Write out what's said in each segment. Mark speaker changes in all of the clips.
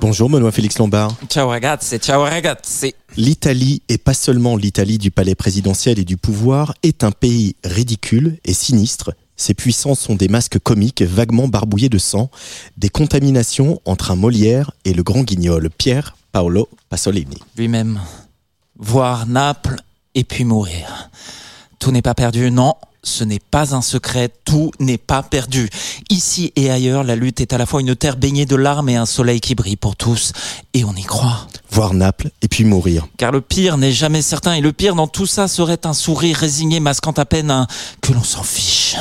Speaker 1: Bonjour Benoît Félix Lombard.
Speaker 2: Ciao ragazzi, ciao ragazzi.
Speaker 1: L'Italie, et pas seulement l'Italie du palais présidentiel et du pouvoir, est un pays ridicule et sinistre. Ses puissants sont des masques comiques vaguement barbouillés de sang, des contaminations entre un Molière et le grand guignol Pierre Paolo Pasolini.
Speaker 2: Lui-même. Voir Naples et puis mourir. Tout n'est pas perdu, non ce n'est pas un secret, tout n'est pas perdu. Ici et ailleurs, la lutte est à la fois une terre baignée de larmes et un soleil qui brille pour tous, et on y croit.
Speaker 1: Voir Naples et puis mourir.
Speaker 2: Car le pire n'est jamais certain, et le pire dans tout ça serait un sourire résigné masquant à peine un que l'on s'en fiche.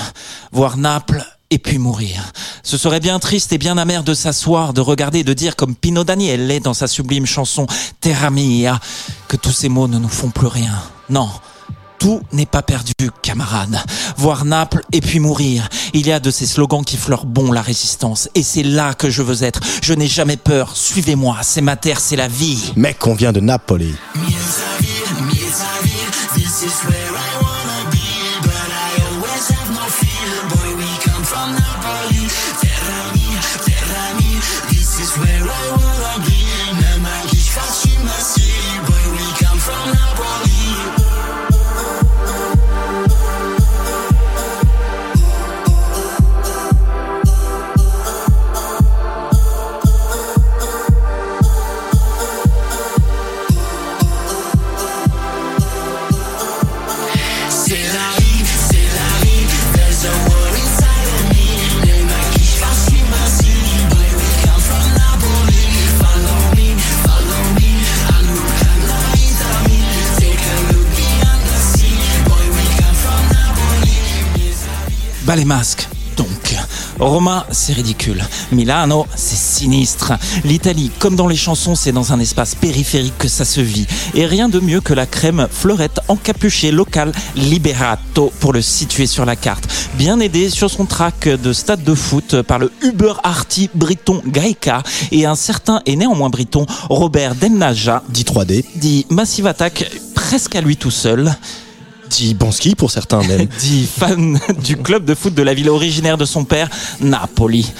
Speaker 2: Voir Naples et puis mourir. Ce serait bien triste et bien amer de s'asseoir, de regarder et de dire comme Pino Daniel l'est dans sa sublime chanson Terra Mia, que tous ces mots ne nous font plus rien. Non, tout n'est pas perdu, camarades. Voir Naples et puis mourir. Il y a de ces slogans qui fleurent bon la résistance. Et c'est là que je veux être. Je n'ai jamais peur. Suivez-moi. C'est ma terre, c'est la vie.
Speaker 1: Mec, on vient de Napoli.
Speaker 2: Les masques. Donc, Roma, c'est ridicule. Milano, c'est sinistre. L'Italie, comme dans les chansons, c'est dans un espace périphérique que ça se vit. Et rien de mieux que la crème fleurette encapuchée locale Liberato pour le situer sur la carte. Bien aidé sur son track de stade de foot par le Uber Arty briton Gaïka et un certain et néanmoins briton Robert Demnaja.
Speaker 1: Dit 3D.
Speaker 2: Dit Massive Attack presque à lui tout seul
Speaker 1: dit Banski pour certains même.
Speaker 2: dit fan du club de foot de la ville originaire de son père, Napoli.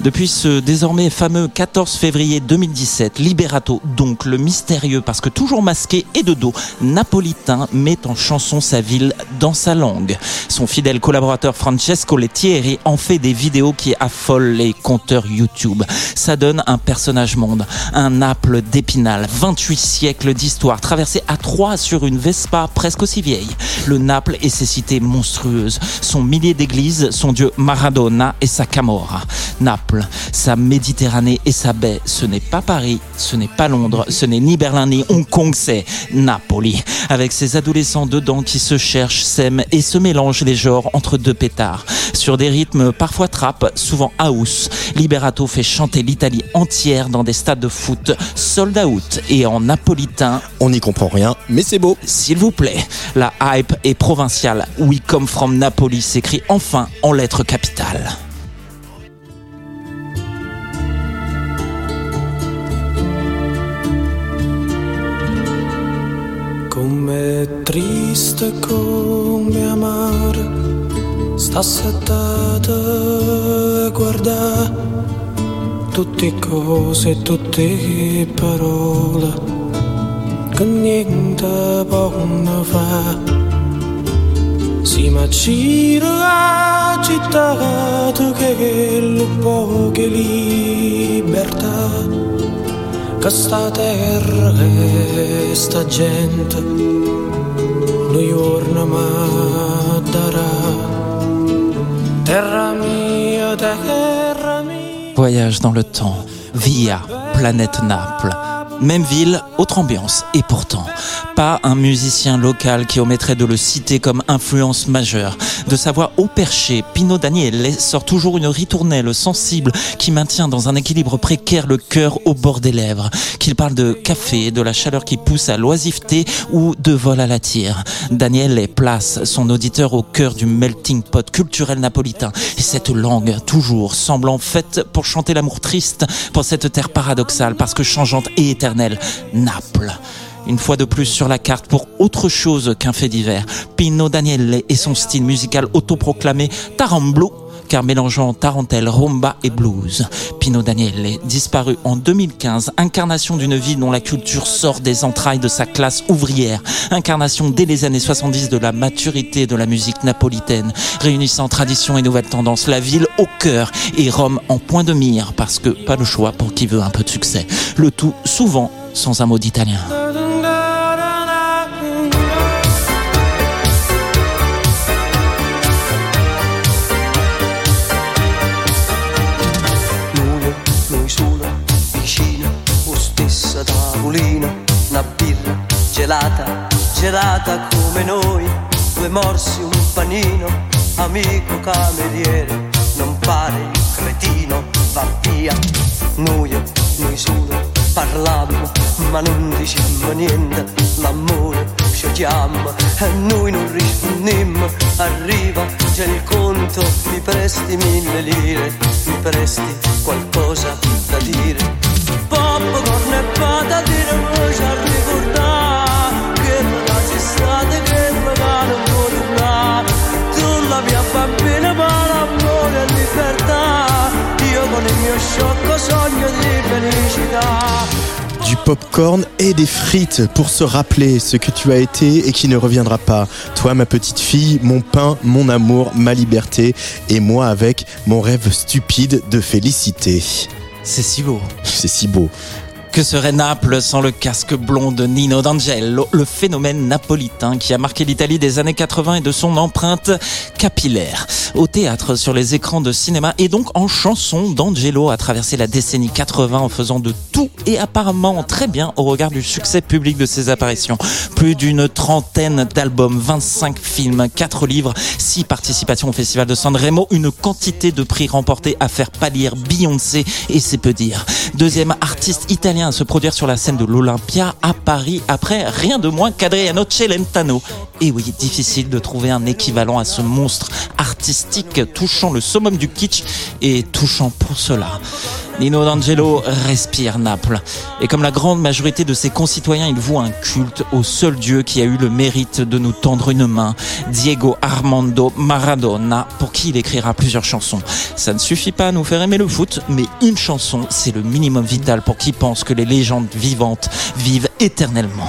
Speaker 2: Depuis ce désormais fameux 14 février 2017, Liberato, donc le mystérieux, parce que toujours masqué et de dos, napolitain, met en chanson sa ville dans sa langue. Son fidèle collaborateur Francesco Lettieri en fait des vidéos qui affolent les compteurs YouTube. Ça donne un personnage monde, un Naples d'Épinal, 28 siècles d'histoire, traversé à trois sur une Vespa presque aussi vieille. Le Naples et ses cités monstrueuses, son millier d'églises, son dieu Maradona et sa Camorra. Naples sa Méditerranée et sa baie. Ce n'est pas Paris, ce n'est pas Londres, ce n'est ni Berlin ni Hong Kong, c'est Napoli. Avec ses adolescents dedans qui se cherchent, s'aiment et se mélangent les genres entre deux pétards. Sur des rythmes parfois trap, souvent house, Liberato fait chanter l'Italie entière dans des stades de foot sold out et en napolitain.
Speaker 1: On n'y comprend rien, mais c'est beau.
Speaker 2: S'il vous plaît, la hype est provinciale. We come from Napoli s'écrit enfin en lettres capitales.
Speaker 3: Triste, come amare, sta settata e guarda tutte cose, tutte parole che niente possono fa. Si macina la città che lo poche libertà che sta terra e sta gente
Speaker 2: Voyage dans le temps, via planète Naples. Même ville, autre ambiance. Et pourtant, pas un musicien local qui omettrait de le citer comme influence majeure. De sa voix au perché, Pino Daniele sort toujours une ritournelle sensible qui maintient dans un équilibre précaire le cœur au bord des lèvres. Qu'il parle de café, de la chaleur qui pousse à l'oisiveté ou de vol à la tire. Daniele place son auditeur au cœur du melting pot culturel napolitain. Et cette langue, toujours semblant faite pour chanter l'amour triste, pour cette terre paradoxale, parce que changeante et éternelle Naples. Une fois de plus sur la carte pour autre chose qu'un fait divers. Pino Daniele et son style musical autoproclamé Taramblo car mélangeant tarentelle, rumba et blues. Pino Daniele, disparu en 2015, incarnation d'une vie dont la culture sort des entrailles de sa classe ouvrière, incarnation dès les années 70 de la maturité de la musique napolitaine, réunissant tradition et nouvelles tendances, la ville au cœur et Rome en point de mire, parce que pas le choix pour qui veut un peu de succès. Le tout souvent sans un mot d'italien.
Speaker 4: Gelata, gelata come noi, due morsi, un panino, amico cameriere, non pare il cretino, va via. Noi, noi solo, parlammo, ma non dicemmo niente, l'amore ci chiama e noi non rispondemmo, arriva, c'è il conto, mi presti mille lire, mi presti qualcosa da dire. Popcorn e patatine sciocco sogno di felicità.
Speaker 1: Du popcorn et des frites pour se rappeler ce que tu as été et qui ne reviendra pas. Toi, ma petite fille, mon pain, mon amour, ma liberté et moi avec mon rêve stupide de félicité.
Speaker 2: C'est si beau.
Speaker 1: C'est si beau.
Speaker 2: Que serait Naples sans le casque blond de Nino D'Angelo, le phénomène napolitain qui a marqué l'Italie des années 80 et de son empreinte capillaire. Au théâtre, sur les écrans de cinéma et donc en chanson, D'Angelo a traversé la décennie 80 en faisant de tout et apparemment très bien au regard du succès public de ses apparitions. Plus d'une trentaine d'albums, 25 films, 4 livres, 6 participations au Festival de Sanremo, une quantité de prix remportés à faire pâlir Beyoncé et c'est peu dire. Deuxième artiste italien à se produire sur la scène de l'Olympia à Paris après rien de moins qu'Adriano Celentano. Et oui, difficile de trouver un équivalent à ce monstre artistique touchant le summum du kitsch et touchant pour cela. Nino D'Angelo respire Naples. Et comme la grande majorité de ses concitoyens, il voue un culte au seul Dieu qui a eu le mérite de nous tendre une main, Diego Armando Maradona, pour qui il écrira plusieurs chansons. Ça ne suffit pas à nous faire aimer le foot, mais une chanson, c'est le minimum vital pour qui pense que les légendes vivantes vivent éternellement.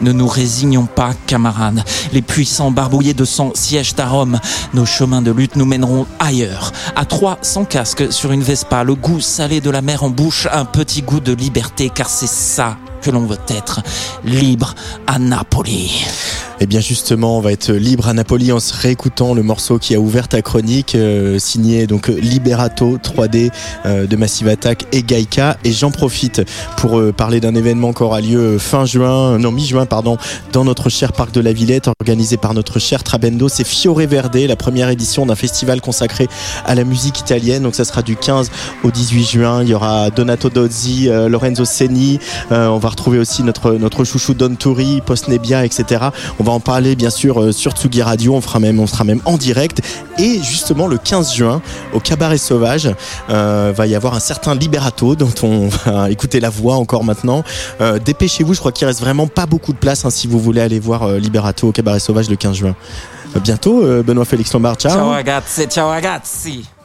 Speaker 2: Ne nous résignons pas, camarades. Les puissants barbouillés de sang siègent à Rome. Nos chemins de lutte nous mèneront ailleurs. À trois, sans casque, sur une Vespa, le goût salé de la mer en bouche, un petit goût de liberté, car c'est ça que l'on veut être. Libre à Napoli.
Speaker 1: Eh bien justement, on va être libre à Napoli en se réécoutant le morceau qui a ouvert ta chronique, euh, signé donc Liberato 3D euh, de Massive Attack et Gaika. Et j'en profite pour euh, parler d'un événement qui aura lieu fin juin, non mi-juin pardon, dans notre cher parc de la Villette, organisé par notre cher Trabendo. C'est Fiore Verde, la première édition d'un festival consacré à la musique italienne. Donc ça sera du 15 au 18 juin. Il y aura Donato Dozzi, euh, Lorenzo Seni. Euh, on va retrouver aussi notre notre chouchou Don Turi, Post Nebbia, etc. va en parler bien sûr euh, sur Tsugi Radio. On on sera même en direct. Et justement le 15 juin au Cabaret Sauvage euh, va y avoir un certain Liberato dont on va écouter la voix encore maintenant. Euh, Dépêchez-vous, je crois qu'il reste vraiment pas beaucoup de place hein, si vous voulez aller voir Liberato au Cabaret Sauvage le 15 juin. Bientôt, Benoît Félix Lombard. Ciao.
Speaker 2: Ciao ciao ragazzi.